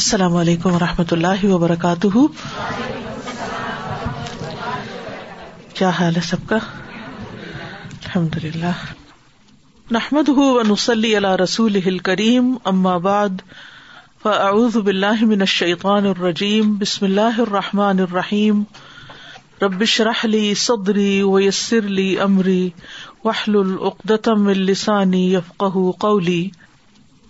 السلام علیکم و رحمۃ اللہ وبرکاتہ کیا حال ہے سب کا الحمد للہ نحمد نسلی اللہ رسول کریم بعد فاعوذ اماباد من شعقان الرجیم بسم اللہ الرحمٰن الرحیم ربش رحلی صدری و یسرلی عمری وحل العقدم السانی یفق قولی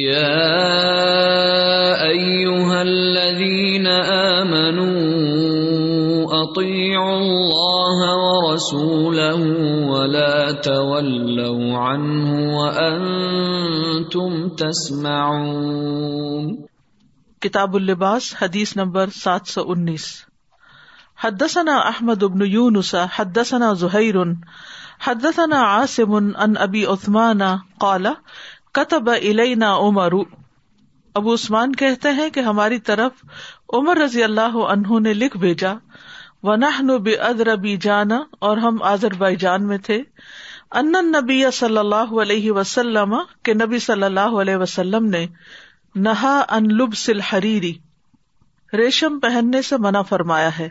لین امنو سو تم تسم کتاب الباس حدیث نمبر سات سو انیس حدسنا احمد ابن یونس حدسنا زہیر حدسنا آصمن ان ان ابی عثمان کالا قطب علینا عمر ابو عثمان کہتے ہیں کہ ہماری طرف عمر رضی اللہ عنہ نے لکھ بھیجا ونہ نبی ادر بی جانا اور ہم آزر بائی جان میں تھے ان نبی صلی اللہ علیہ وسلم کے نبی صلی اللہ علیہ وسلم نے نہا ان لب سل حریری ریشم پہننے سے منع فرمایا ہے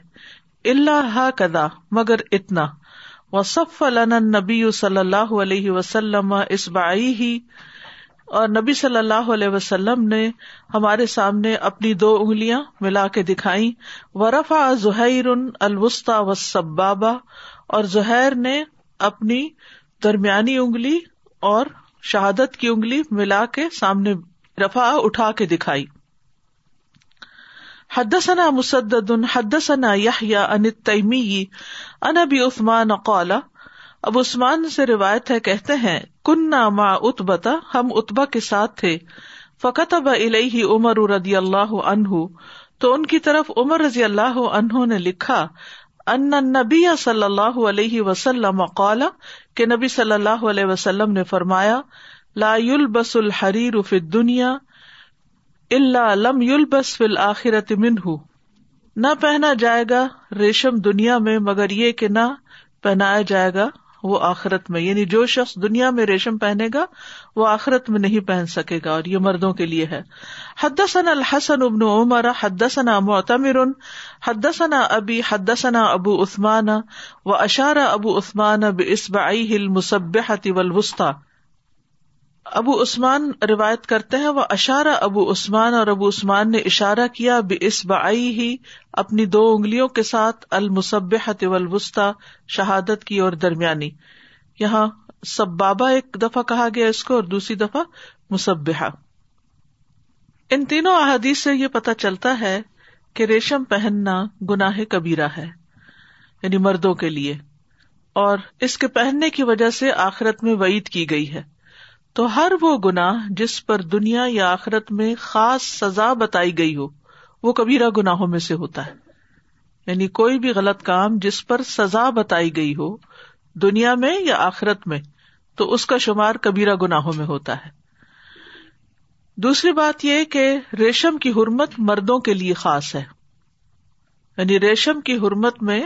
اللہ ہا کدا مگر اتنا وصف لنا النبی صلی اللہ علیہ وسلم اسبائی ہی اور نبی صلی اللہ علیہ وسلم نے ہمارے سامنے اپنی دو اگلیاں ملا کے دکھائی ورفا زہیر الوسطی سبابا اور زہیر نے اپنی درمیانی اگلی اور شہادت کی اگلی ملا کے سامنے رفا اٹھا کے دکھائی حد ثنا حدثنا حد ثنا التيمي انتمی ابي عثمان قال اب عثمان سے روایت ہے کہتے ہیں کن نا ما اتبتا ہم اتبا کے ساتھ تھے فقت اب الہ عمر عنہ تو ان کی طرف عمر رضی اللہ عنہ نے لکھا ان نبی صلی اللہ علیہ وسلم کہ نبی صلی اللہ علیہ وسلم نے فرمایا لا لم لاسلحری رنیاخرہ نہ پہنا جائے گا ریشم دنیا میں مگر یہ کہ نہ پہنایا جائے گا وہ آخرت میں یعنی جو شخص دنیا میں ریشم پہنے گا وہ آخرت میں نہیں پہن سکے گا اور یہ مردوں کے لیے ہے حدثنا الحسن ابن عمر حدثنا معتمر حدثنا ابی حدثنا ابو عثمان و اشارہ ابو عثمان اب اسبا ہل ابو عثمان روایت کرتے ہیں وہ اشارہ ابو عثمان اور ابو عثمان نے اشارہ کیا بے اس بائی ہی اپنی دو انگلیوں کے ساتھ المسبح والوسطی شہادت کی اور درمیانی یہاں سب بابا ایک دفعہ کہا گیا اس کو اور دوسری دفعہ مسبحہ ان تینوں احادیث سے یہ پتہ چلتا ہے کہ ریشم پہننا گناہ کبیرہ ہے یعنی مردوں کے لیے اور اس کے پہننے کی وجہ سے آخرت میں وعید کی گئی ہے تو ہر وہ گنا جس پر دنیا یا آخرت میں خاص سزا بتائی گئی ہو وہ کبیرا گناہوں میں سے ہوتا ہے یعنی کوئی بھی غلط کام جس پر سزا بتائی گئی ہو دنیا میں یا آخرت میں تو اس کا شمار کبیرہ گناہوں میں ہوتا ہے دوسری بات یہ کہ ریشم کی حرمت مردوں کے لیے خاص ہے یعنی ریشم کی حرمت میں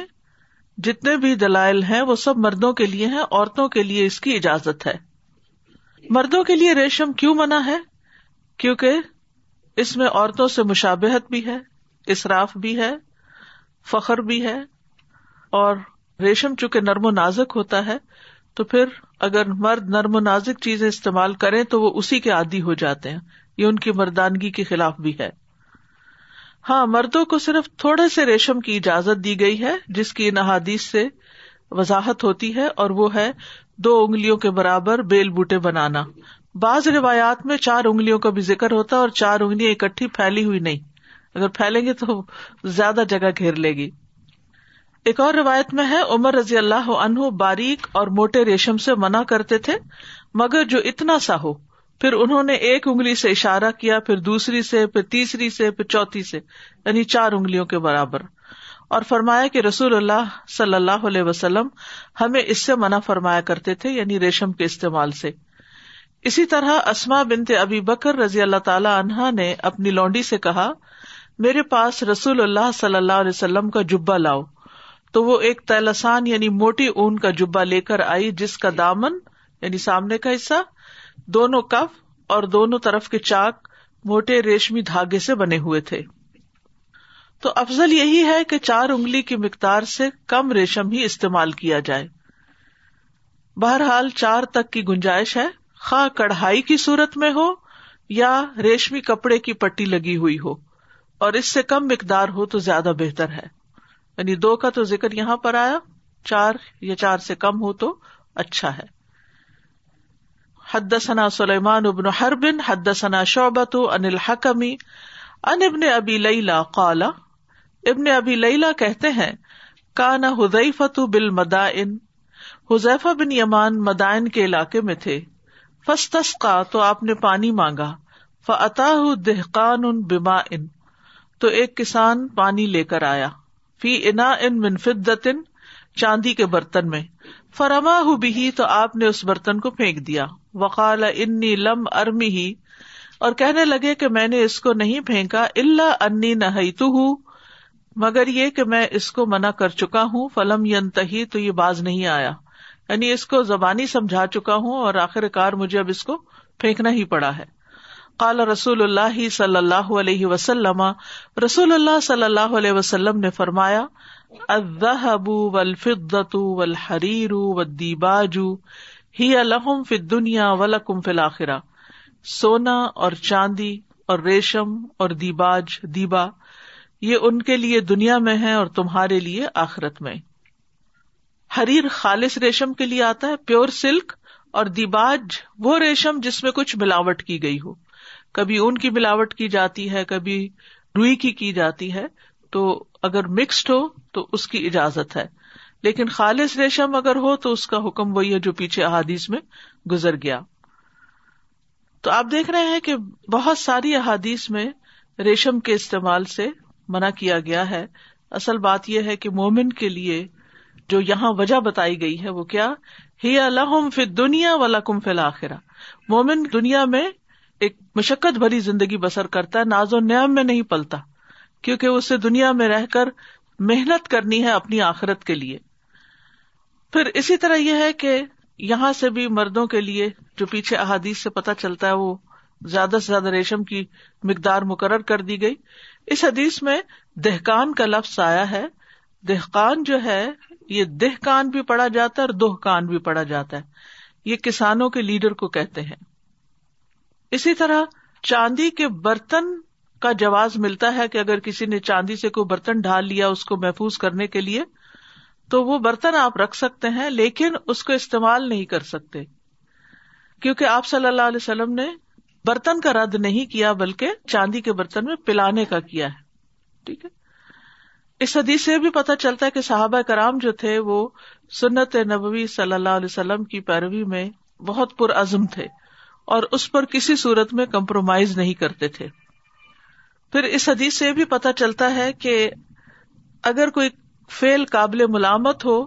جتنے بھی دلائل ہیں وہ سب مردوں کے لیے ہیں عورتوں کے لیے اس کی اجازت ہے مردوں کے لیے ریشم کیوں منع ہے کیونکہ اس میں عورتوں سے مشابہت بھی ہے اصراف بھی ہے فخر بھی ہے اور ریشم چونکہ نرم و نازک ہوتا ہے تو پھر اگر مرد نرم و نازک چیزیں استعمال کریں تو وہ اسی کے عادی ہو جاتے ہیں یہ ان کی مردانگی کے خلاف بھی ہے ہاں مردوں کو صرف تھوڑے سے ریشم کی اجازت دی گئی ہے جس کی ان احادیث سے وضاحت ہوتی ہے اور وہ ہے دو اگلیوں کے برابر بیل بوٹے بنانا بعض روایات میں چار انگلیوں کا بھی ذکر ہوتا ہے اور چار انگلیاں اکٹھی پھیلی ہوئی نہیں اگر پھیلیں گے تو زیادہ جگہ گھیر لے گی ایک اور روایت میں ہے عمر رضی اللہ عنہ باریک اور موٹے ریشم سے منع کرتے تھے مگر جو اتنا سا ہو پھر انہوں نے ایک انگلی سے اشارہ کیا پھر دوسری سے پھر تیسری سے پھر چوتھی سے یعنی چار انگلیوں کے برابر اور فرمایا کہ رسول اللہ صلی اللہ علیہ وسلم ہمیں اس سے منع فرمایا کرتے تھے یعنی ریشم کے استعمال سے اسی طرح اسما بنتے ابی بکر رضی اللہ تعالی عنہا نے اپنی لونڈی سے کہا میرے پاس رسول اللہ صلی اللہ علیہ وسلم کا جبا لاؤ تو وہ ایک تیلسان یعنی موٹی اون کا جبا لے کر آئی جس کا دامن یعنی سامنے کا حصہ دونوں کف اور دونوں طرف کے چاک موٹے ریشمی دھاگے سے بنے ہوئے تھے تو افضل یہی ہے کہ چار انگلی کی مقدار سے کم ریشم ہی استعمال کیا جائے بہرحال چار تک کی گنجائش ہے خواہ کڑھائی کی صورت میں ہو یا ریشمی کپڑے کی پٹی لگی ہوئی ہو اور اس سے کم مقدار ہو تو زیادہ بہتر ہے یعنی دو کا تو ذکر یہاں پر آیا چار یا چار سے کم ہو تو اچھا ہے حد ثنا سلیمان ابن حربن حد ثنا شعبت ان الحکمی ان ابن ابی لئی لا قالا ابن ابی لیلا کہتے ہیں کا نہ مدا مدائن حضیف بن یمان مدائن کے علاقے میں تھے فسط کا تو آپ نے پانی مانگا تو ایک کسان پانی لے کر آیا فی ان بنفت چاندی کے برتن میں فرما ہو بھی تو آپ نے اس برتن کو پھینک دیا وقال انی لم ارمی اور کہنے لگے کہ میں نے اس کو نہیں پھینکا اللہ انی نہ ہوں مگر یہ کہ میں اس کو منع کر چکا ہوں فلم ینتہی تو یہ باز نہیں آیا یعنی اس کو زبانی سمجھا چکا ہوں اور آخر کار مجھے اب اس کو پھینکنا ہی پڑا ہے قال رسول اللہ صلی اللہ علیہ وسلم رسول اللہ صلی اللہ علیہ وسلم نے فرمایا الذهب والفضة والحرير والديباج هي لهم في الدنيا ولكم في الآخرة سونا اور چاندی اور ریشم اور دیباج دیبا یہ ان کے لیے دنیا میں ہے اور تمہارے لیے آخرت میں حریر خالص ریشم کے لیے آتا ہے پیور سلک اور دیباج وہ ریشم جس میں کچھ ملاوٹ کی گئی ہو کبھی اون کی ملاوٹ کی جاتی ہے کبھی روئی کی کی جاتی ہے تو اگر مکسڈ ہو تو اس کی اجازت ہے لیکن خالص ریشم اگر ہو تو اس کا حکم وہی ہے جو پیچھے احادیث میں گزر گیا تو آپ دیکھ رہے ہیں کہ بہت ساری احادیث میں ریشم کے استعمال سے منع کیا گیا ہے اصل بات یہ ہے کہ مومن کے لیے جو یہاں وجہ بتائی گئی ہے وہ کیا ہی الحم فی دنیا والا کم الآخرہ مومن دنیا میں ایک مشقت بھری زندگی بسر کرتا ہے ناز و نعم میں نہیں پلتا کیونکہ اسے دنیا میں رہ کر محنت کرنی ہے اپنی آخرت کے لیے پھر اسی طرح یہ ہے کہ یہاں سے بھی مردوں کے لیے جو پیچھے احادیث سے پتہ چلتا ہے وہ زیادہ سے زیادہ ریشم کی مقدار مقرر کر دی گئی اس حدیث میں دہکان کا لفظ آیا ہے دہکان جو ہے یہ دہکان بھی پڑا جاتا ہے اور دہکان کان بھی پڑا جاتا ہے یہ کسانوں کے لیڈر کو کہتے ہیں اسی طرح چاندی کے برتن کا جواز ملتا ہے کہ اگر کسی نے چاندی سے کوئی برتن ڈھال لیا اس کو محفوظ کرنے کے لیے تو وہ برتن آپ رکھ سکتے ہیں لیکن اس کو استعمال نہیں کر سکتے کیونکہ آپ صلی اللہ علیہ وسلم نے برتن کا رد نہیں کیا بلکہ چاندی کے برتن میں پلانے کا کیا ہے ہے ٹھیک اس حدیث سے بھی پتہ چلتا ہے کہ صحابہ کرام جو تھے وہ سنت نبوی صلی اللہ علیہ وسلم کی پیروی میں بہت پرعزم تھے اور اس پر کسی صورت میں کمپرومائز نہیں کرتے تھے پھر اس حدیث سے بھی پتہ چلتا ہے کہ اگر کوئی فیل قابل ملامت ہو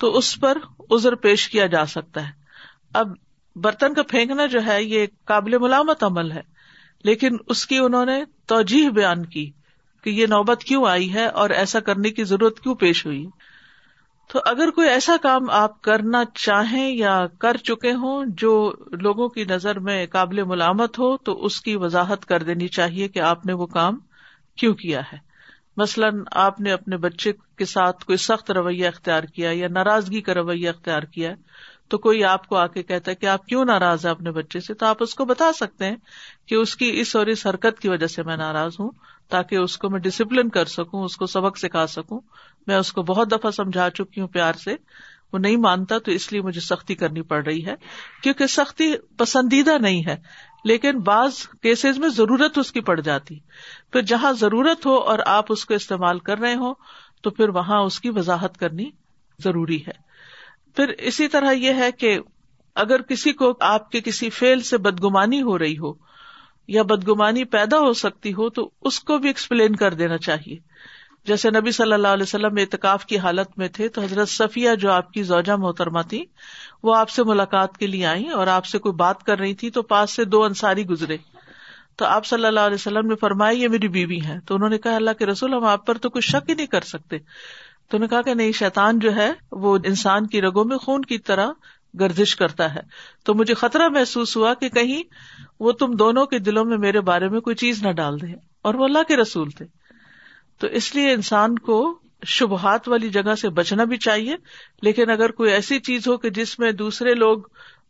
تو اس پر ازر پیش کیا جا سکتا ہے اب برتن کا پھینکنا جو ہے یہ قابل ملامت عمل ہے لیکن اس کی انہوں نے توجیح بیان کی کہ یہ نوبت کیوں آئی ہے اور ایسا کرنے کی ضرورت کیوں پیش ہوئی تو اگر کوئی ایسا کام آپ کرنا چاہیں یا کر چکے ہوں جو لوگوں کی نظر میں قابل ملامت ہو تو اس کی وضاحت کر دینی چاہیے کہ آپ نے وہ کام کیوں کیا ہے مثلاً آپ نے اپنے بچے کے ساتھ کوئی سخت رویہ اختیار کیا یا ناراضگی کا رویہ اختیار کیا تو کوئی آپ کو آ کے کہتا ہے کہ آپ کیوں ناراض ہے اپنے بچے سے تو آپ اس کو بتا سکتے ہیں کہ اس کی اس اور اس حرکت کی وجہ سے میں ناراض ہوں تاکہ اس کو میں ڈسپلن کر سکوں اس کو سبق سکھا سکوں میں اس کو بہت دفعہ سمجھا چکی ہوں پیار سے وہ نہیں مانتا تو اس لیے مجھے سختی کرنی پڑ رہی ہے کیونکہ سختی پسندیدہ نہیں ہے لیکن بعض کیسز میں ضرورت اس کی پڑ جاتی پھر جہاں ضرورت ہو اور آپ اس کو استعمال کر رہے ہوں تو پھر وہاں اس کی وضاحت کرنی ضروری ہے پھر اسی طرح یہ ہے کہ اگر کسی کو آپ کے کسی فیل سے بدگمانی ہو رہی ہو یا بدگمانی پیدا ہو سکتی ہو تو اس کو بھی ایکسپلین کر دینا چاہیے جیسے نبی صلی اللہ علیہ وسلم اعتکاف کی حالت میں تھے تو حضرت صفیہ جو آپ کی زوجہ محترمہ تھی وہ آپ سے ملاقات کے لیے آئیں اور آپ سے کوئی بات کر رہی تھی تو پاس سے دو انصاری گزرے تو آپ صلی اللہ علیہ وسلم نے فرمائی یہ میری بیوی ہیں تو انہوں نے کہا اللہ کے رسول ہم آپ پر تو کچھ شک ہی نہیں کر سکتے تو نے کہا کہ نہیں شیطان جو ہے وہ انسان کی رگوں میں خون کی طرح گردش کرتا ہے تو مجھے خطرہ محسوس ہوا کہ کہیں وہ تم دونوں کے دلوں میں میرے بارے میں کوئی چیز نہ ڈال دے اور وہ اللہ کے رسول تھے تو اس لیے انسان کو شبہات والی جگہ سے بچنا بھی چاہیے لیکن اگر کوئی ایسی چیز ہو کہ جس میں دوسرے لوگ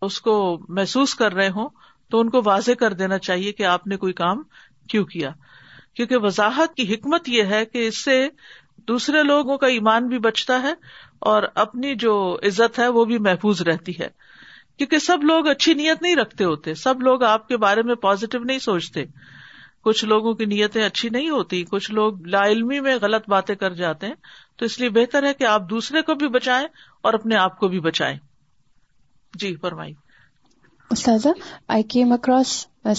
اس کو محسوس کر رہے ہوں تو ان کو واضح کر دینا چاہیے کہ آپ نے کوئی کام کیوں کیا کیونکہ وضاحت کی حکمت یہ ہے کہ اس سے دوسرے لوگوں کا ایمان بھی بچتا ہے اور اپنی جو عزت ہے وہ بھی محفوظ رہتی ہے کیونکہ سب لوگ اچھی نیت نہیں رکھتے ہوتے سب لوگ آپ کے بارے میں پازیٹو نہیں سوچتے کچھ لوگوں کی نیتیں اچھی نہیں ہوتی کچھ لوگ لا علمی میں غلط باتیں کر جاتے ہیں تو اس لیے بہتر ہے کہ آپ دوسرے کو بھی بچائیں اور اپنے آپ کو بھی بچائیں جی فرمائی استاذہ I came across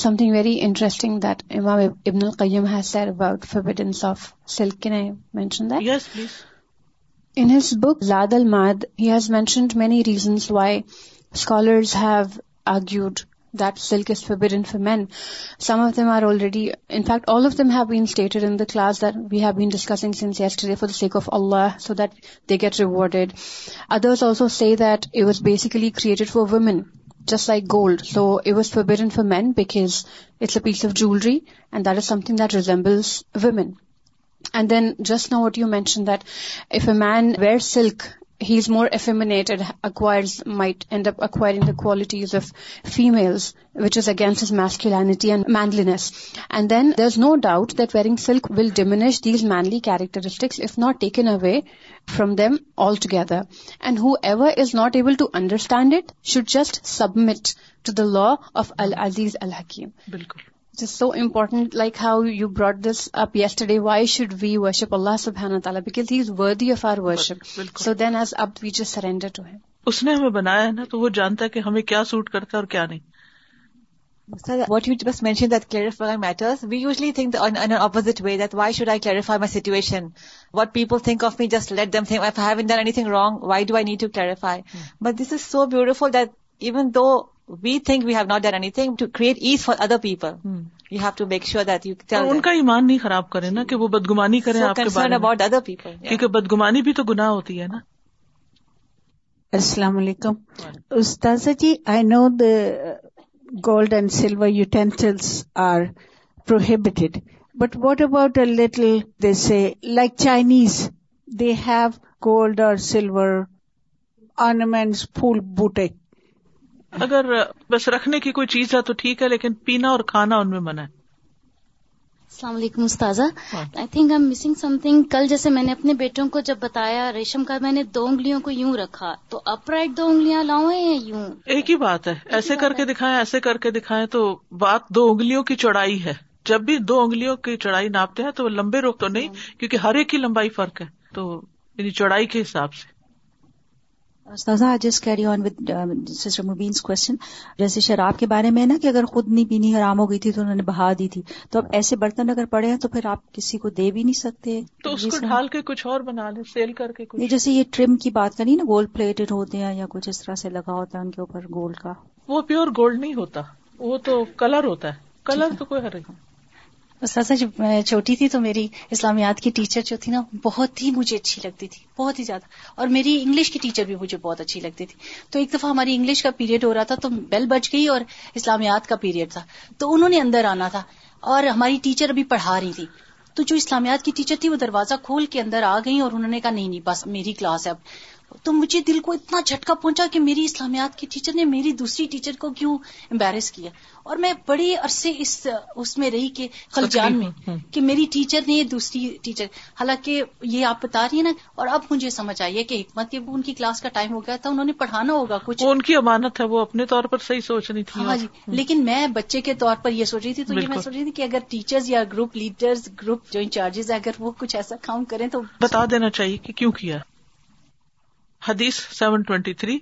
something very interesting that امام ابن القیم has said about this of silk can I mention that in his book لاد الماد he has mentioned many reasons why scholars have argued that silk is forbidden for men some of them are already in fact all of them have been stated in class that we have been discussing since for the sake of Allah so that they get rewarded others also see that it was basically created for one just like gold. So it was forbidden for men because it's a piece of jewelry, and that is something that resembles women. And then just now what you mentioned, that if a man wears silk he is more effeminated acquires might end up acquiring the qualities of females which is against his masculinity and manliness and then there is no doubt that wearing silk will diminish these manly characteristics if not taken away from them all together and whoever is not able to understand it should just submit to the law of الزیز الحکیم بالکل so important like how you but this today why should we worship اللہ سب تعالیٰ is worthy of our worship so then as اب ویچرڈر اس نے ہمیں بنایا ہے نا تو وہ جانتا ہے کہ ہمیں کیا سوٹ کرتا ہے اور کیا نہیں what you just mention that matters we usually think opposite way that why should I clarify my situation what people think of me just let them think have done wrong why do I need to clarify but this is so beautiful that even though we think we have not done anything to create as for other people you have to make sure that you in کا ایمان نہیں خراب کرے نا کہ وہ بدگمانی کرے اباؤٹ ادر پیپل کیونکہ بدگمانی بھی تو گناہ ہوتی ہے نا السلام علیکم استاذ جی I know the gold and silver utensils are prohibited but what about a little they a like Chinese they have gold اور سلور آرنمنٹس فل بوٹیک اگر بس رکھنے کی کوئی چیز ہے تو ٹھیک ہے لیکن پینا اور کھانا ان میں منع ہے السلام علیکم استاذہ I think I missing something کل جیسے میں نے اپنے بیٹوں کو جب بتایا ریشم کا میں نے دو انگلیوں کو یوں رکھا تو اپ رائٹ دو انگلیاں لاؤں یا یوں ایک ہی بات ہے ایسے کر کے دکھائیں ایسے کر کے دکھائیں تو بات دو انگلیوں کی چوڑائی ہے جب بھی دو انگلیوں کی چڑائی ناپتے ہیں تو لمبے روک تو نہیں ہاں۔ کیونکہ ہر ایک کی لمبائی فرق ہے تو یعنی چوڑائی کے حساب سے جس carry on with sister مبینس question جیسے شراب کے بارے میں نا کہ اگر خود نہیں پینی حرام ہو گئی تھی تو انہوں نے بہا دی تھی تو اب ایسے برتن اگر پڑے ہیں تو پھر آپ کسی کو دے بھی نہیں سکتے تو اس کو ڈھال کے کچھ اور بنا لیں سیل کر کے کچھ جیسے یہ ٹرم کی بات کریں نا گولڈ پلیٹڈ ہوتے ہیں یا کچھ اس طرح سے لگا ہوتا ہے ان کے اوپر گولڈ کا وہ پیور گولڈ نہیں ہوتا وہ تو کلر ہوتا ہے کلر تو کوئی استا جب میں چھوٹی تھی تو میری اسلامیات کی ٹیچر جو تھی نا بہت ہی مجھے اچھی لگتی تھی بہت ہی زیادہ اور میری انگلش کی ٹیچر بھی مجھے بہت اچھی لگتی تھی تو ایک دفعہ ہماری انگلش کا پیریڈ ہو رہا تھا تو بیل بچ گئی اور اسلامیات کا پیریڈ تھا تو انہوں نے اندر آنا تھا اور ہماری ٹیچر ابھی پڑھا رہی تھی تو جو اسلامیات کی ٹیچر تھی وہ دروازہ کھول کے اندر آ گئی اور انہوں نے کہا نہیں نہیں بس میری کلاس ہے اب تو مجھے دل کو اتنا جھٹکا پہنچا کہ میری اسلامیات کی ٹیچر نے میری دوسری ٹیچر کو کیوں امبیرس کیا اور میں بڑے عرصے اس اس میں رہی کہ خلجان میں کہ میری ٹیچر نے دوسری ٹیچر حالانکہ یہ آپ بتا رہی ہیں نا اور اب مجھے سمجھ آئی ہے کہ حکمت کے ان کی کلاس کا ٹائم ہو گیا تھا انہوں نے پڑھانا ہوگا کچھ ان کی امانت ہے وہ اپنے طور پر صحیح سوچ رہی تھی ہاں جی لیکن میں بچے کے طور پر یہ سوچ رہی تھی تو یہ میں سوچ رہی تھی کہ اگر ٹیچر یا گروپ لیڈر گروپ جو انچارجز اگر وہ کچھ ایسا کام کریں تو بتا دینا چاہیے کہ کیوں کیا حدیث سیون ٹوینٹی تھری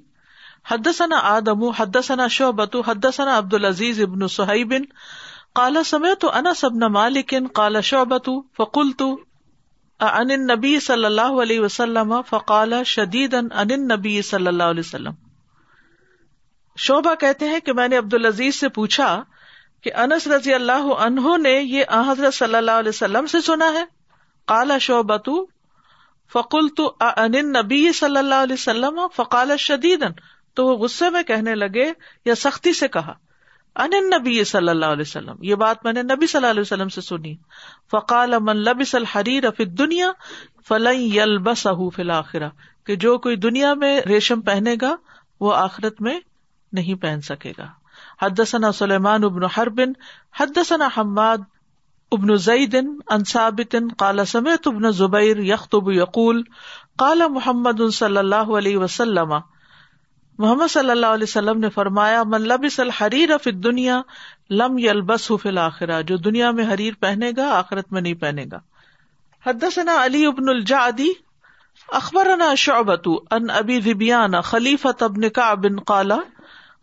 حد ثنا آدم ثنا شعبت حد ثنا عبد العزیز ابن الہی مالکن کالا تو ان شعبت صلی اللہ علیہ وسلم فقال شدید صلی اللہ علیہ وسلم شعبہ کہتے ہیں کہ میں نے عبد العزیز سے پوچھا کہ انس رضی اللہ عنہ نے یہ حضرت صلی اللہ علیہ وسلم سے سنا ہے کالا شعبت فقول تو انل نبی صلی اللہ علیہ وسلم فقال شدید تو وہ غصے میں کہنے لگے یا سختی سے کہا انل نبی صلی اللہ علیہ وسلم یہ بات میں نے نبی صلی اللہ علیہ وسلم سے سنی فقال من لبس الحری فی دنیا فلن یلبس فی الاخرہ کہ جو کوئی دنیا میں ریشم پہنے گا وہ آخرت میں نہیں پہن سکے گا حدثنا سلیمان ابن حربن حدثنا حماد ابن زید انصابت کالا سمیت ابن زبیر یکتب یقول کالا محمد صلی اللہ علیہ وسلم محمد صلی اللہ علیہ وسلم نے فرمایا من لبس الحریر فی دنیا لم یلبس فی الآخرہ جو دنیا میں حریر پہنے گا آخرت میں نہیں پہنے گا حدثنا علی ابن الجعدی اخبرنا شعبت ان ابی ذبیان خلیفت ابن کعب قال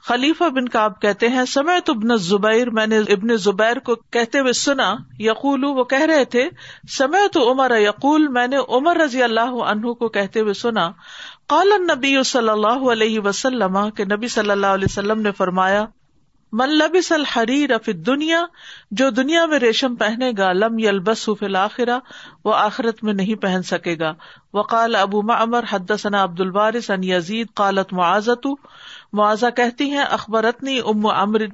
خلیفہ بن کاب کہتے ہیں سمے تو ابن زبیر میں نے ابن زبیر کو کہتے ہوئے سنا یقول وہ کہہ رہے تھے سمے تو عمر یقول میں نے عمر رضی اللہ عنہ کو کہتے ہوئے سنا کالن نبی صلی اللہ علیہ وسلم کے نبی صلی اللہ علیہ وسلم نے فرمایا ملبص الحری رف دنیا جو دنیا میں ریشم پہنے گا لم یلبس البس الآخرہ وہ آخرت میں نہیں پہن سکے گا وہ کال ابو معمر حد ثنا عبد ان یزید قالت معذت معاذہ کہتی ہیں اخبرتنی ام امر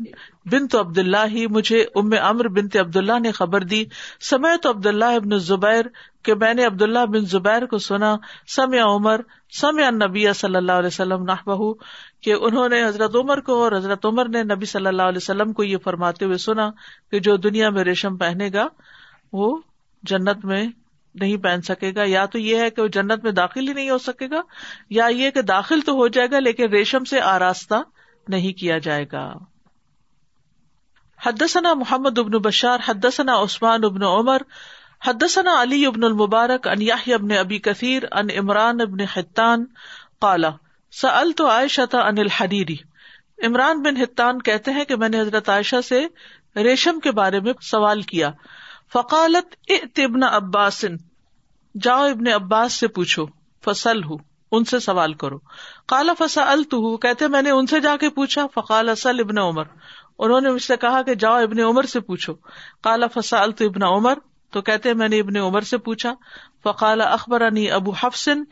بن تو عبد اللہ ہی مجھے ام امر بن عبد اللہ نے خبر دی سمے تو عبداللہ ابن زبیر کہ میں نے عبد اللہ بن زبیر کو سنا سمع عمر سمع نبی صلی اللہ علیہ وسلم کہ انہوں نے حضرت عمر کو اور حضرت عمر نے نبی صلی اللہ علیہ وسلم کو یہ فرماتے ہوئے سنا کہ جو دنیا میں ریشم پہنے گا وہ جنت میں نہیں پہن سکے گا یا تو یہ ہے کہ وہ جنت میں داخل ہی نہیں ہو سکے گا یا یہ کہ داخل تو ہو جائے گا لیکن ریشم سے آراستہ نہیں کیا جائے گا حدثنا محمد ابن بشار حدثنا عثمان ابن عمر حدثنا علی ابن المبارک ان یاہی ابن ابی کثیر ان عمران ابن حتان قالا سل تو عائشہ تھا انل حریری عمران بن حتان کہتے ہیں کہ میں نے حضرت عائشہ سے ریشم کے بارے میں سوال کیا فقالت ابن عباسن جاؤ ابن عباس سے پوچھو فصل ہوں ان سے سوال کرو کالا فسا الط کہتے میں نے ان سے جا کے پوچھا فقال اصل ابن عمر انہوں نے مجھ سے کہا کہ جاؤ ابن عمر سے پوچھو کالا فسا الت ابن عمر تو کہتے میں نے ابن عمر سے پوچھا فقال اخبر ابو حفصن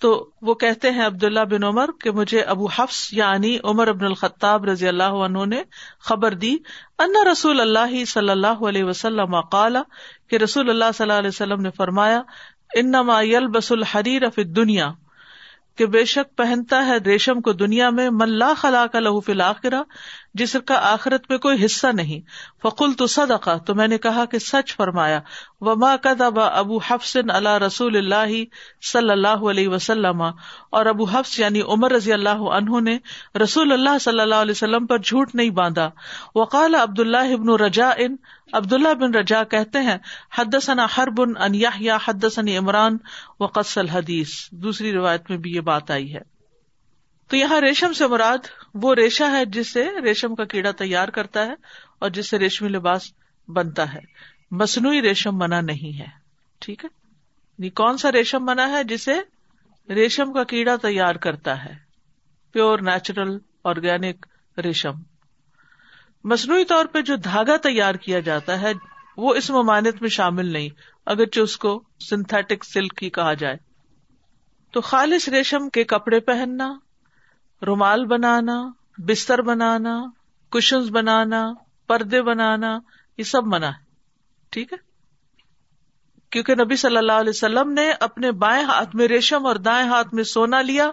تو وہ کہتے ہیں عبد اللہ بن کہ مجھے ابو حفظ یعنی عمر ابن الخطاب رضی اللہ عنہ نے خبر دی ان رسول اللہ صلی اللہ علیہ وسلم قال کالا کہ رسول اللہ صلی اللہ علیہ وسلم نے فرمایا انسولحری رفت دنیا کہ بے شک پہنتا ہے ریشم کو دنیا میں ملا خلا کا لہو فی الآخرہ جس کا آخرت میں کوئی حصہ نہیں فقل تو صدقہ تو میں نے کہا کہ سچ فرمایا ابو حفص اللہ رسول اللہ صلی اللہ علیہ وسلم اور ابو حفص یعنی عمر رضی اللہ عنہ نے رسول اللہ صلی اللہ علیہ وسلم پر جھوٹ نہیں باندھا وقال عبد اللہ ابن رجا ان عبداللہ بن رجا کہتے ہیں حدثنا حرب ہر بن انہیا حد عمران و قصل حدیث دوسری روایت میں بھی یہ بات آئی ہے تو یہاں ریشم سے مراد وہ ریشا ہے جسے ریشم کا کیڑا تیار کرتا ہے اور جس سے ریشمی لباس بنتا ہے مصنوعی ریشم منع نہیں ہے ٹھیک ہے یعنی کون سا ریشم منع ہے جسے ریشم کا کیڑا تیار کرتا ہے پیور نیچرل آرگینک ریشم مصنوعی طور پہ جو دھاگا تیار کیا جاتا ہے وہ اس ممانت میں شامل نہیں اگرچہ اس کو سنتھیٹک سلک ہی کہا جائے تو خالص ریشم کے کپڑے پہننا رومال بنانا بستر بنانا کشنز بنانا پردے بنانا یہ سب منع ہے ٹھیک ہے کیونکہ نبی صلی اللہ علیہ وسلم نے اپنے بائیں ہاتھ میں ریشم اور دائیں ہاتھ میں سونا لیا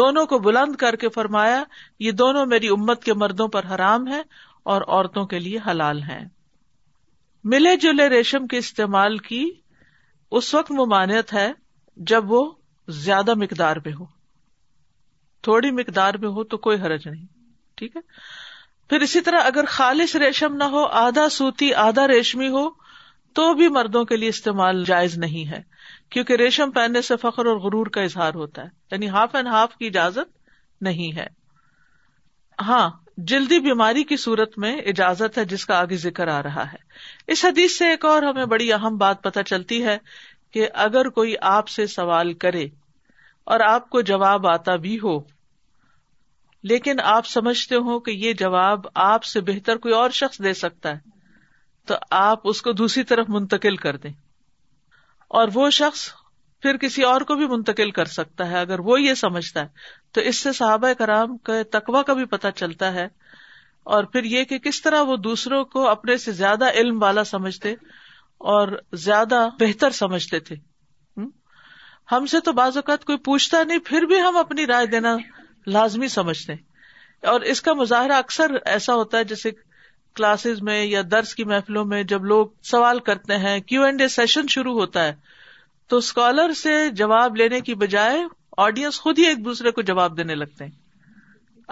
دونوں کو بلند کر کے فرمایا یہ دونوں میری امت کے مردوں پر حرام ہے اور عورتوں کے لیے حلال ہیں ملے جلے ریشم کے استعمال کی اس وقت ممانعت ہے جب وہ زیادہ مقدار پہ ہو تھوڑی مقدار میں ہو تو کوئی حرج نہیں ٹھیک ہے پھر اسی طرح اگر خالص ریشم نہ ہو آدھا سوتی آدھا ریشمی ہو تو بھی مردوں کے لیے استعمال جائز نہیں ہے کیونکہ ریشم پہننے سے فخر اور غرور کا اظہار ہوتا ہے یعنی ہاف اینڈ ہاف کی اجازت نہیں ہے ہاں جلدی بیماری کی صورت میں اجازت ہے جس کا آگے ذکر آ رہا ہے اس حدیث سے ایک اور ہمیں بڑی اہم بات پتہ چلتی ہے کہ اگر کوئی آپ سے سوال کرے اور آپ کو جواب آتا بھی ہو لیکن آپ سمجھتے ہو کہ یہ جواب آپ سے بہتر کوئی اور شخص دے سکتا ہے تو آپ اس کو دوسری طرف منتقل کر دیں اور وہ شخص پھر کسی اور کو بھی منتقل کر سکتا ہے اگر وہ یہ سمجھتا ہے تو اس سے صحابہ کرام کا تقوا کا بھی پتہ چلتا ہے اور پھر یہ کہ کس طرح وہ دوسروں کو اپنے سے زیادہ علم والا سمجھتے اور زیادہ بہتر سمجھتے تھے ہم سے تو بعض اوقات کوئی پوچھتا نہیں پھر بھی ہم اپنی رائے دینا لازمی سمجھتے اور اس کا مظاہرہ اکثر ایسا ہوتا ہے جیسے کلاسز میں یا درس کی محفلوں میں جب لوگ سوال کرتے ہیں کیو اینڈ اے سیشن شروع ہوتا ہے تو اسکالر سے جواب لینے کی بجائے آڈینس خود ہی ایک دوسرے کو جواب دینے لگتے ہیں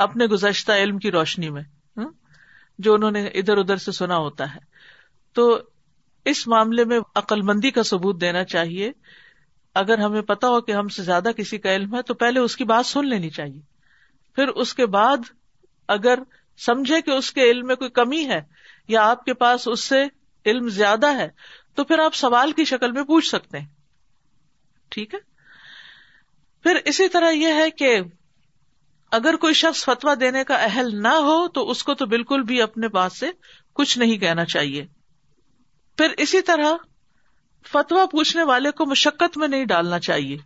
اپنے گزشتہ علم کی روشنی میں ہاں، جو انہوں نے ادھر ادھر سے سنا ہوتا ہے تو اس معاملے میں عقل مندی کا ثبوت دینا چاہیے اگر ہمیں پتا ہو کہ ہم سے زیادہ کسی کا علم ہے تو پہلے اس کی بات سن لینی چاہیے پھر اس کے بعد اگر سمجھے کہ اس کے علم میں کوئی کمی ہے یا آپ کے پاس اس سے علم زیادہ ہے تو پھر آپ سوال کی شکل میں پوچھ سکتے ہیں ٹھیک ہے پھر اسی طرح یہ ہے کہ اگر کوئی شخص فتوا دینے کا اہل نہ ہو تو اس کو تو بالکل بھی اپنے بات سے کچھ نہیں کہنا چاہیے پھر اسی طرح فتویٰ پوچھنے والے کو مشقت میں نہیں ڈالنا چاہیے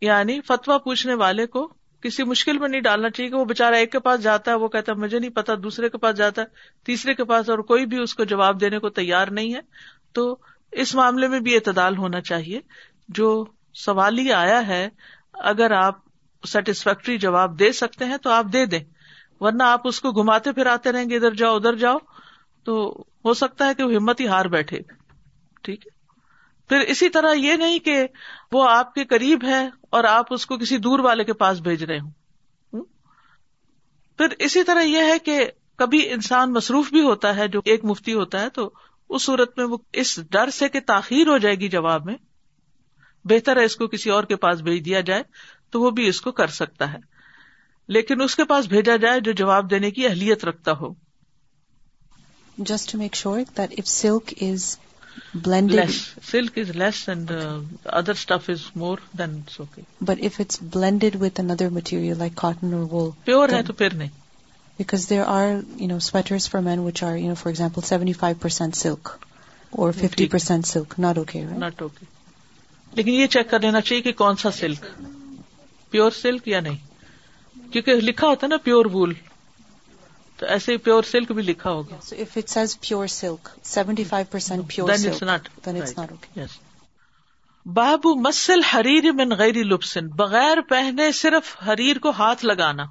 یعنی فتوا پوچھنے والے کو کسی مشکل میں نہیں ڈالنا چاہیے کہ وہ بےچارا ایک کے پاس جاتا ہے وہ کہتا ہے مجھے نہیں پتا دوسرے کے پاس جاتا ہے تیسرے کے پاس اور کوئی بھی اس کو جواب دینے کو تیار نہیں ہے تو اس معاملے میں بھی اعتدال ہونا چاہیے جو سوال ہی آیا ہے اگر آپ سیٹسفیکٹری جواب دے سکتے ہیں تو آپ دے دیں ورنہ آپ اس کو گھماتے پھراتے رہیں گے ادھر جاؤ ادھر جاؤ تو ہو سکتا ہے کہ وہ ہمت ہی ہار بیٹھے ٹھیک پھر اسی طرح یہ نہیں کہ وہ آپ کے قریب ہے اور آپ اس کو کسی دور والے کے پاس بھیج رہے ہوں پھر اسی طرح یہ ہے کہ کبھی انسان مصروف بھی ہوتا ہے جو ایک مفتی ہوتا ہے تو اس صورت میں وہ اس ڈر سے کہ تاخیر ہو جائے گی جواب میں بہتر ہے اس کو کسی اور کے پاس بھیج دیا جائے تو وہ بھی اس کو کر سکتا ہے لیکن اس کے پاس بھیجا جائے جو جواب دینے کی اہلیت رکھتا ہو just make sure silk is less other okay but if it blended with another material like cotton اور پیور ہے تو پیور نہیں because there are you know sweater for men which are you for example seventy five percent silk or fifty percent silk not okay not okay لیکن یہ check کر لینا چاہیے کہ کون سا سلک پیور سلک یا نہیں کیونکہ لکھا ہوتا ہے نا پیور وول تو ایسے ہی پیور سلک بھی لکھا ہوگا بابو مسل حریر من غیر لبسن بغیر پہنے صرف حریر کو ہاتھ لگانا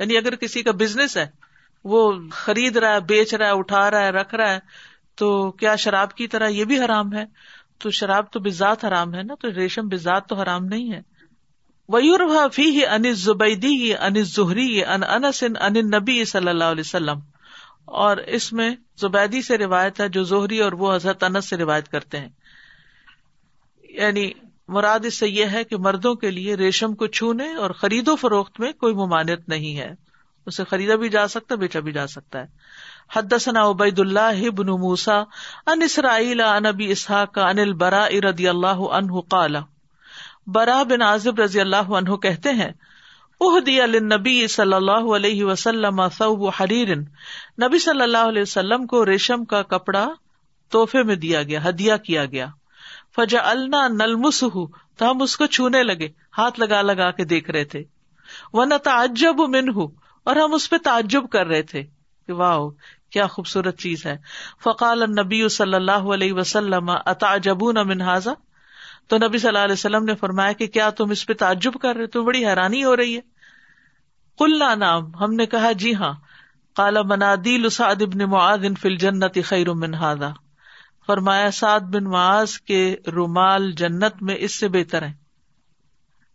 یعنی اگر کسی کا بزنس ہے وہ خرید رہا ہے بیچ رہا ہے اٹھا رہا ہے رکھ رہا ہے تو کیا شراب کی طرح یہ بھی حرام ہے تو شراب تو بزاد حرام ہے نا تو ریشم بزاد تو حرام نہیں ہے فی انس زبیدی ان ان ان نبی صلی اللہ علیہ وسلم اور اس میں زبیدی سے روایت ہے جو زہری اور وہ حضرت انس سے روایت کرتے ہیں یعنی مراد اس سے یہ ہے کہ مردوں کے لیے ریشم کو چھونے اور خرید و فروخت میں کوئی ممانعت نہیں ہے اسے خریدا بھی جا سکتا بیچا بھی جا سکتا ہے عبید اللہ موسا اسرائیل ان انبی اسحاق ان البرا ردی اللہ انہ برا بن عازب رضی اللہ عنہ کہتے ہیں صلی اللہ علیہ وسلم نبی صلی اللہ علیہ وسلم کو ریشم کا کپڑا توحفے میں دیا گیا ہدیہ کیا گیا فجا النا نلمس تو ہم اس کو چھونے لگے ہاتھ لگا لگا کے دیکھ رہے تھے وہ نہ تعجب منہ اور ہم اس پہ تعجب کر رہے تھے کہ واہ کیا خوبصورت چیز ہے فقال نبی صلی اللہ علیہ وسلم من تو نبی صلی اللہ علیہ وسلم نے فرمایا کہ کیا تم اس پہ تعجب کر رہے تم بڑی حیرانی ہو رہی ہے نام ہم نے کہا جی ہاں فی السعاد فل جنت خیرا فرمایا سعد بن معاذ کے رومال جنت میں اس سے بہتر ہیں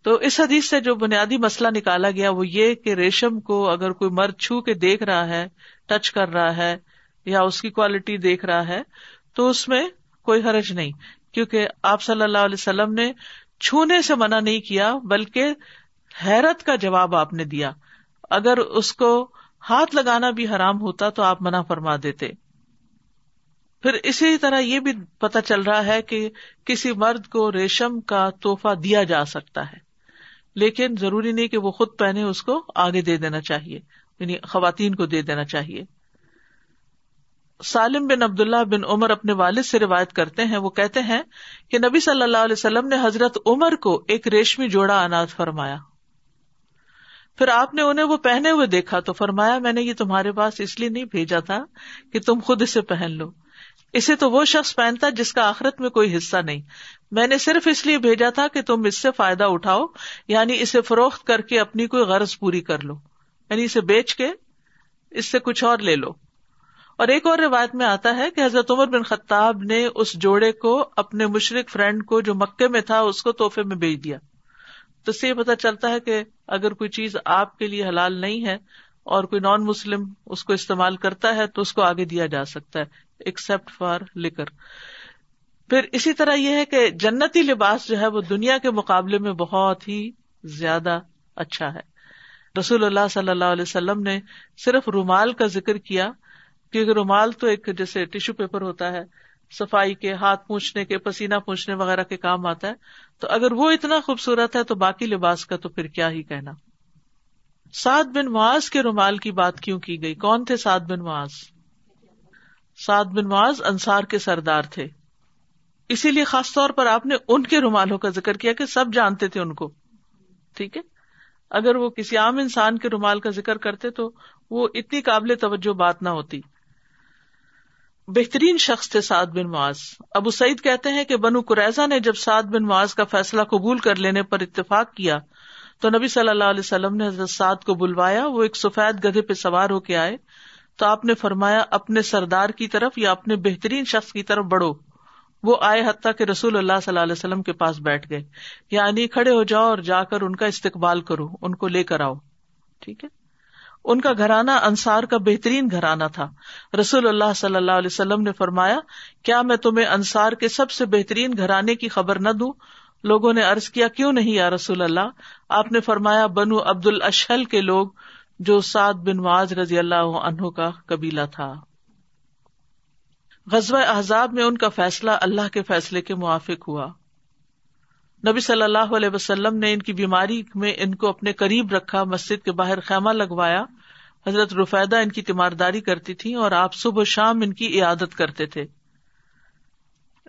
تو اس حدیث سے جو بنیادی مسئلہ نکالا گیا وہ یہ کہ ریشم کو اگر کوئی مرد چھو کے دیکھ رہا ہے ٹچ کر رہا ہے یا اس کی کوالٹی دیکھ رہا ہے تو اس میں کوئی حرج نہیں کیونکہ آپ صلی اللہ علیہ وسلم نے چھونے سے منع نہیں کیا بلکہ حیرت کا جواب آپ نے دیا اگر اس کو ہاتھ لگانا بھی حرام ہوتا تو آپ منع فرما دیتے پھر اسی طرح یہ بھی پتا چل رہا ہے کہ کسی مرد کو ریشم کا توحفہ دیا جا سکتا ہے لیکن ضروری نہیں کہ وہ خود پہنے اس کو آگے دے دینا چاہیے یعنی خواتین کو دے دینا چاہیے سالم بن بن عمر اپنے والد سے روایت کرتے ہیں وہ کہتے ہیں کہ نبی صلی اللہ علیہ وسلم نے حضرت عمر کو ایک ریشمی جوڑا اناج فرمایا پھر آپ نے انہیں وہ پہنے ہوئے دیکھا تو فرمایا میں نے یہ تمہارے پاس اس لیے نہیں بھیجا تھا کہ تم خود اسے پہن لو اسے تو وہ شخص پہنتا جس کا آخرت میں کوئی حصہ نہیں میں نے صرف اس لیے بھیجا تھا کہ تم اس سے فائدہ اٹھاؤ یعنی اسے فروخت کر کے اپنی کوئی غرض پوری کر لو یعنی اسے بیچ کے اس سے کچھ اور لے لو اور ایک اور روایت میں آتا ہے کہ حضرت عمر بن خطاب نے اس جوڑے کو اپنے مشرق فرینڈ کو جو مکے میں تھا اس کو تحفے میں بیچ دیا تو اس سے یہ پتا چلتا ہے کہ اگر کوئی چیز آپ کے لیے حلال نہیں ہے اور کوئی نان مسلم اس کو استعمال کرتا ہے تو اس کو آگے دیا جا سکتا ہے ایکسپٹ فار لکر پھر اسی طرح یہ ہے کہ جنتی لباس جو ہے وہ دنیا کے مقابلے میں بہت ہی زیادہ اچھا ہے رسول اللہ صلی اللہ علیہ وسلم نے صرف رومال کا ذکر کیا کیونکہ رومال تو ایک جیسے ٹیشو پیپر ہوتا ہے صفائی کے ہاتھ پوچھنے کے پسینہ پوچھنے وغیرہ کے کام آتا ہے تو اگر وہ اتنا خوبصورت ہے تو باقی لباس کا تو پھر کیا ہی کہنا سعد بن معاذ کے رومال کی بات کیوں کی گئی کون تھے سعد بن معاذ سعد بن معاذ انصار کے سردار تھے اسی لیے خاص طور پر آپ نے ان کے رومالوں کا ذکر کیا کہ سب جانتے تھے ان کو ٹھیک ہے اگر وہ کسی عام انسان کے رومال کا ذکر کرتے تو وہ اتنی قابل توجہ بات نہ ہوتی بہترین شخص تھے سعد بن معاذ ابو سعید کہتے ہیں کہ بنو قریضہ نے جب سعد بن معاذ کا فیصلہ قبول کر لینے پر اتفاق کیا تو نبی صلی اللہ علیہ وسلم نے حضرت سعد کو بلوایا وہ ایک سفید گدھے پہ سوار ہو کے آئے تو آپ نے فرمایا اپنے سردار کی طرف یا اپنے بہترین شخص کی طرف بڑھو وہ آئے حتیٰ کہ رسول اللہ صلی اللہ علیہ وسلم کے پاس بیٹھ گئے یعنی کھڑے ہو جاؤ اور جا کر ان کا استقبال کرو ان کو لے کر آؤ ٹھیک ہے ان کا گھرانہ انصار کا بہترین گھرانہ تھا رسول اللہ صلی اللہ علیہ وسلم نے فرمایا کیا میں تمہیں انصار کے سب سے بہترین گھرانے کی خبر نہ دوں لوگوں نے ارض کیا کیوں نہیں یا رسول اللہ آپ نے فرمایا بنو عبد الشل کے لوگ جو سعد بن واز رضی اللہ عنہ کا قبیلہ تھا غزب احزاب میں ان کا فیصلہ اللہ کے فیصلے کے موافق ہوا نبی صلی اللہ علیہ وسلم نے ان کی بیماری میں ان کو اپنے قریب رکھا مسجد کے باہر خیمہ لگوایا حضرت رفیدہ ان کی تیمارداری کرتی تھی اور آپ صبح شام ان کی عیادت کرتے تھے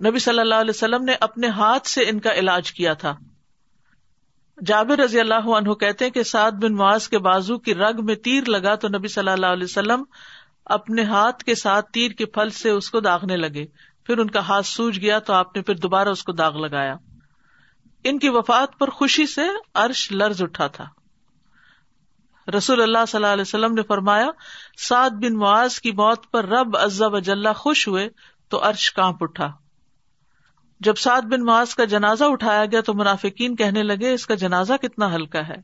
نبی صلی اللہ علیہ وسلم نے اپنے ہاتھ سے ان کا علاج کیا تھا جاب رضی اللہ عنہ کہتے کہ سعد بن معاذ کے بازو کی رگ میں تیر لگا تو نبی صلی اللہ علیہ وسلم اپنے ہاتھ کے ساتھ تیر کے پھل سے اس کو داغنے لگے پھر ان کا ہاتھ سوج گیا تو آپ نے پھر دوبارہ اس کو داغ لگایا ان کی وفات پر خوشی سے ارش لرز اٹھا تھا رسول اللہ صلی اللہ علیہ وسلم نے فرمایا سعد بن مواز کی موت پر رب عزب اجلّہ خوش ہوئے تو ارش کاپ اٹھا جب سعد بن ماس کا جنازہ اٹھایا گیا تو منافقین کہنے لگے اس کا جنازہ کتنا ہلکا ہے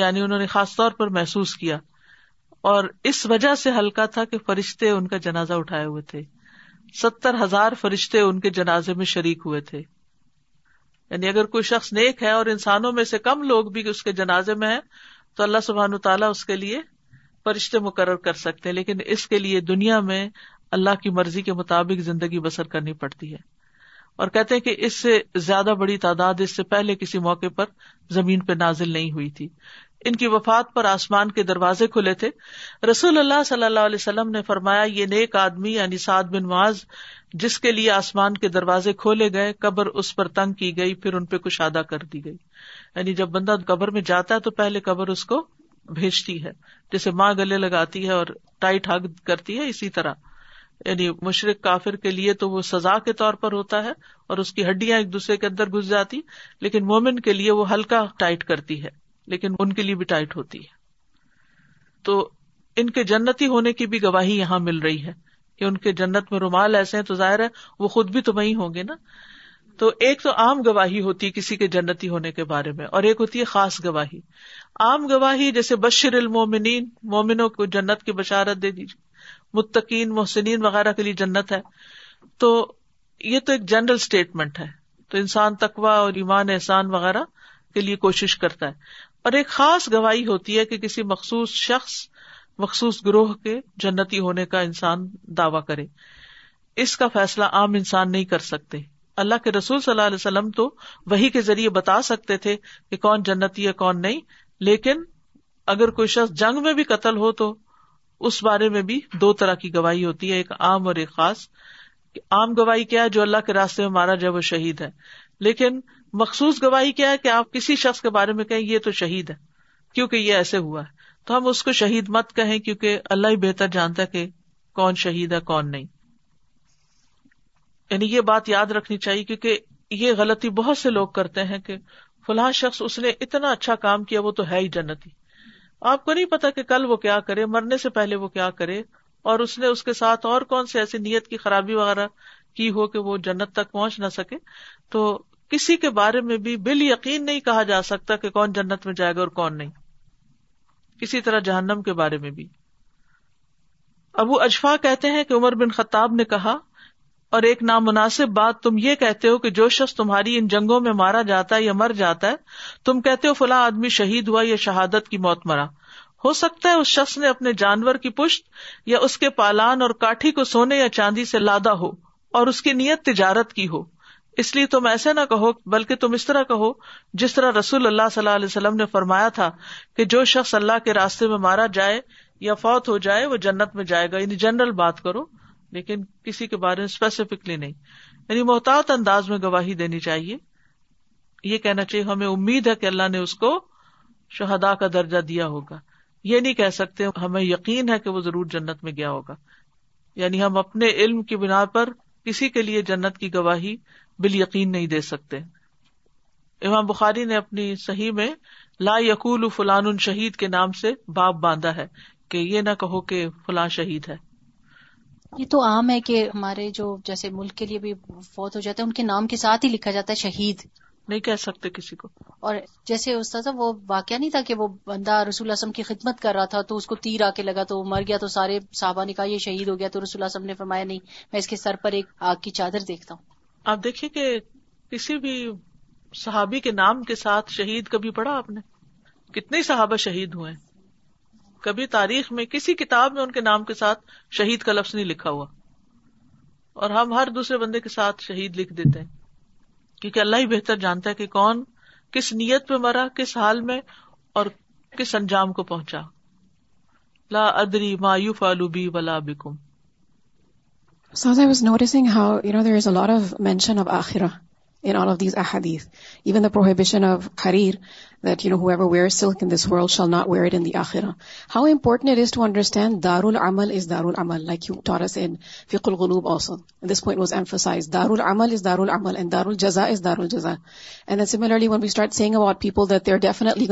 یعنی انہوں نے خاص طور پر محسوس کیا اور اس وجہ سے ہلکا تھا کہ فرشتے ان کا جنازہ اٹھائے ہوئے تھے ستر ہزار فرشتے ان کے جنازے میں شریک ہوئے تھے یعنی اگر کوئی شخص نیک ہے اور انسانوں میں سے کم لوگ بھی اس کے جنازے میں ہیں تو اللہ سبحان و تعالیٰ اس کے لیے فرشتے مقرر کر سکتے لیکن اس کے لیے دنیا میں اللہ کی مرضی کے مطابق زندگی بسر کرنی پڑتی ہے اور کہتے کہ اس سے زیادہ بڑی تعداد اس سے پہلے کسی موقع پر زمین پہ نازل نہیں ہوئی تھی ان کی وفات پر آسمان کے دروازے کھلے تھے رسول اللہ صلی اللہ علیہ وسلم نے فرمایا یہ نیک آدمی یعنی سعد بن معاذ جس کے لیے آسمان کے دروازے کھولے گئے قبر اس پر تنگ کی گئی پھر ان پہ کشادہ کر دی گئی یعنی جب بندہ قبر میں جاتا ہے تو پہلے قبر اس کو بھیجتی ہے جیسے ماں گلے لگاتی ہے اور ٹائٹ ہگ کرتی ہے اسی طرح یعنی مشرق کافر کے لیے تو وہ سزا کے طور پر ہوتا ہے اور اس کی ہڈیاں ایک دوسرے کے اندر گس جاتی لیکن مومن کے لیے وہ ہلکا ٹائٹ کرتی ہے لیکن ان کے لیے بھی ٹائٹ ہوتی ہے تو ان کے جنتی ہونے کی بھی گواہی یہاں مل رہی ہے کہ ان کے جنت میں رومال ایسے ہیں تو ظاہر ہے وہ خود بھی تو وہیں ہوں گے نا تو ایک تو عام گواہی ہوتی ہے کسی کے جنتی ہونے کے بارے میں اور ایک ہوتی ہے خاص گواہی عام گواہی جیسے بشر المومنین مومنوں کو جنت کی بشارت دے دیجیے متقین محسنین وغیرہ کے لیے جنت ہے تو یہ تو ایک جنرل اسٹیٹمنٹ ہے تو انسان تقوا اور ایمان احسان وغیرہ کے لیے کوشش کرتا ہے اور ایک خاص گواہی ہوتی ہے کہ کسی مخصوص شخص مخصوص گروہ کے جنتی ہونے کا انسان دعوی کرے اس کا فیصلہ عام انسان نہیں کر سکتے اللہ کے رسول صلی اللہ علیہ وسلم تو وہی کے ذریعے بتا سکتے تھے کہ کون جنتی ہے کون نہیں لیکن اگر کوئی شخص جنگ میں بھی قتل ہو تو اس بارے میں بھی دو طرح کی گواہی ہوتی ہے ایک عام اور ایک خاص عام گواہی کیا ہے جو اللہ کے راستے میں مارا جائے وہ شہید ہے لیکن مخصوص گواہی کیا ہے کہ آپ کسی شخص کے بارے میں کہیں یہ تو شہید ہے کیونکہ یہ ایسے ہوا ہے تو ہم اس کو شہید مت کہیں کیونکہ اللہ ہی بہتر جانتا ہے کہ کون شہید ہے کون نہیں یعنی یہ بات یاد رکھنی چاہیے کیونکہ یہ غلطی بہت سے لوگ کرتے ہیں کہ فلاں شخص اس نے اتنا اچھا کام کیا وہ تو ہے ہی جنتی آپ کو نہیں پتا کہ کل وہ کیا کرے مرنے سے پہلے وہ کیا کرے اور اس نے اس کے ساتھ اور کون سی ایسی نیت کی خرابی وغیرہ کی ہو کہ وہ جنت تک پہنچ نہ سکے تو کسی کے بارے میں بھی بال یقین نہیں کہا جا سکتا کہ کون جنت میں جائے گا اور کون نہیں کسی طرح جہنم کے بارے میں بھی ابو اجفا کہتے ہیں کہ عمر بن خطاب نے کہا اور ایک نامناسب بات تم یہ کہتے ہو کہ جو شخص تمہاری ان جنگوں میں مارا جاتا ہے یا مر جاتا ہے تم کہتے ہو فلاں آدمی شہید ہوا یا شہادت کی موت مرا ہو سکتا ہے اس شخص نے اپنے جانور کی پشت یا اس کے پالان اور کاٹھی کو سونے یا چاندی سے لادا ہو اور اس کی نیت تجارت کی ہو اس لیے تم ایسے نہ کہو بلکہ تم اس طرح کہو جس طرح رسول اللہ صلی اللہ علیہ وسلم نے فرمایا تھا کہ جو شخص اللہ کے راستے میں مارا جائے یا فوت ہو جائے وہ جنت میں جائے گا یعنی جنرل بات کرو لیکن کسی کے بارے میں اسپیسیفکلی نہیں یعنی محتاط انداز میں گواہی دینی چاہیے یہ کہنا چاہیے ہمیں امید ہے کہ اللہ نے اس کو شہدا کا درجہ دیا ہوگا یہ نہیں کہہ سکتے ہمیں یقین ہے کہ وہ ضرور جنت میں گیا ہوگا یعنی ہم اپنے علم کی بنا پر کسی کے لیے جنت کی گواہی بال یقین نہیں دے سکتے امام بخاری نے اپنی صحیح میں لا یقول فلان شہید کے نام سے باپ باندھا ہے کہ یہ نہ کہو کہ فلاں شہید ہے یہ تو عام ہے کہ ہمارے جو جیسے ملک کے لیے بھی فوت ہو جاتا ہے ان کے نام کے ساتھ ہی لکھا جاتا ہے شہید نہیں کہہ سکتے کسی کو اور جیسے استاد وہ واقعہ نہیں تھا کہ وہ بندہ رسول کی خدمت کر رہا تھا تو اس کو تیر آ کے لگا تو وہ مر گیا تو سارے صحابہ نے کہا یہ شہید ہو گیا تو رسول نے فرمایا نہیں میں اس کے سر پر ایک آگ کی چادر دیکھتا ہوں آپ دیکھیے کہ کسی بھی صحابی کے نام کے ساتھ شہید کبھی پڑھا آپ نے کتنے صحابہ شہید ہوئے ہیں کبھی تاریخ میں کسی کتاب میں ان کے نام کے ساتھ شہید کا لفظ نہیں لکھا ہوا اور ہم ہر دوسرے بندے کے ساتھ شہید لکھ دیتے ہیں کیونکہ اللہ ہی بہتر جانتا ہے کہ کون کس نیت پہ مرا کس حال میں اور کس انجام کو پہنچا لا ادری ما یو فالو بی ولا بکم So I was noticing how you know there is a lot of mention of akhirah prohibition of خرید دیٹ اویئر ناٹ ویئر آخر ہاؤ امپورٹنس ٹو انڈرسٹینڈ دار المل از دار المل لائک وز امفرسائز دار المل از دار المل اینڈ دار جزا از دار الزا سرلیٹ seeing about پیپلٹلی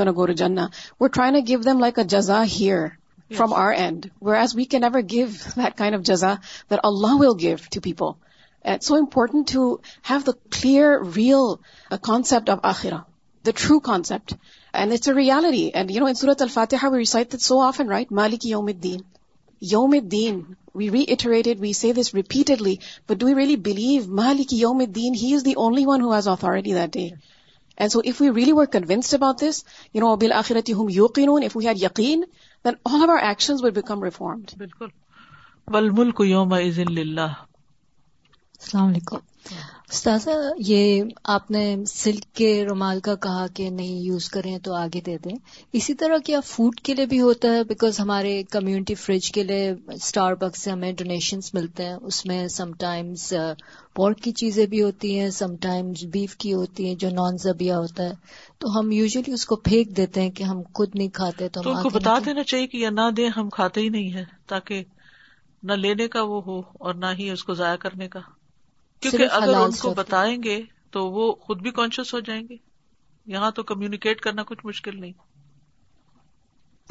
what try no give them like a جزا here from our and where we can give that کاف جزا wait Allah will give to people it so important to have the clear real concept of آخرا the true concept and it's a reality and you know in سورت الفاتحہ we recite so of and right مالک یوم الدین یوم الدین we reiterated we see this repeatedly but do really believe مالک یوم الدین he is the only one has authority that day and so if we really were convinced about this you know بل آخرت ہوم یوقین if we had یقین then all of our actions will become reformed بالکل ولمل کو یوم السلام علیکم استاذہ یہ آپ نے سلک کے رومال کا کہا کہ نہیں یوز کریں تو آگے دے دیں اسی طرح کیا فوڈ کے لیے بھی ہوتا ہے بیکاز ہمارے کمیونٹی فریج کے لیے اسٹار بکس سے ہمیں ڈونیشنس ملتے ہیں اس میں سم ٹائمز پورک کی چیزیں بھی ہوتی ہیں سم ٹائمز بیف کی ہوتی ہیں جو نان زبیہ ہوتا ہے تو ہم یوزلی اس کو پھینک دیتے ہیں کہ ہم خود نہیں کھاتے تو ہم بتا دینا چاہیے کہ یہ نہ دیں ہم کھاتے ہی نہیں ہے تاکہ نہ لینے کا وہ ہو اور نہ ہی اس کو ضائع کرنے کا کیونکہ اگر ان کو بتائیں گے تو وہ خود بھی کانشیس ہو جائیں گے یہاں تو کمیونیکیٹ کرنا کچھ مشکل نہیں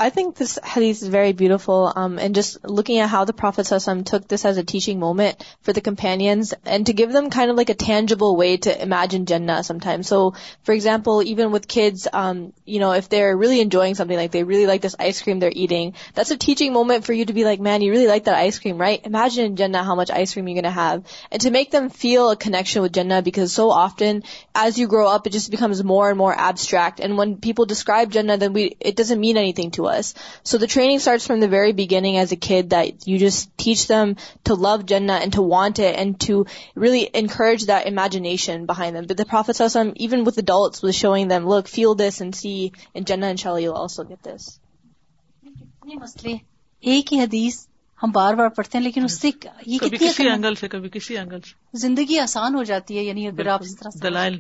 I think this hadith is very beautiful, um, and just looking at how the Prophet sallallahu alaihi wasallam took this as a teaching moment for the companions and to give them kind of like a tangible way to imagine Jannah sometimes. So, for example, even with kids, um, if they're really enjoying something, like they really like this ice cream they're eating, that's a teaching moment for you to be like, man, you really like that ice cream, right? Imagine in Jannah how much ice cream you're going to have. And to make them feel a connection with Jannah, because so often as you grow up, it just becomes more and more abstract. And when people describe Jannah, then it doesn't mean anything to us. was. So the training starts from the very beginning as a kid that you just teach them to love Jannah and to want it and to really encourage that imagination behind them. But the Prophet Sallallahu even with adults, was showing them, look, feel this and see, and Jannah, inshallah, you'll also get this. ہم بار بار پڑھتے ہیں لیکن اس سے یہ کسی angle سے کبھی کسی اینگل سے زندگی آسان ہو جاتی ہے یعنی اگر آپ اس طرح سے دلائل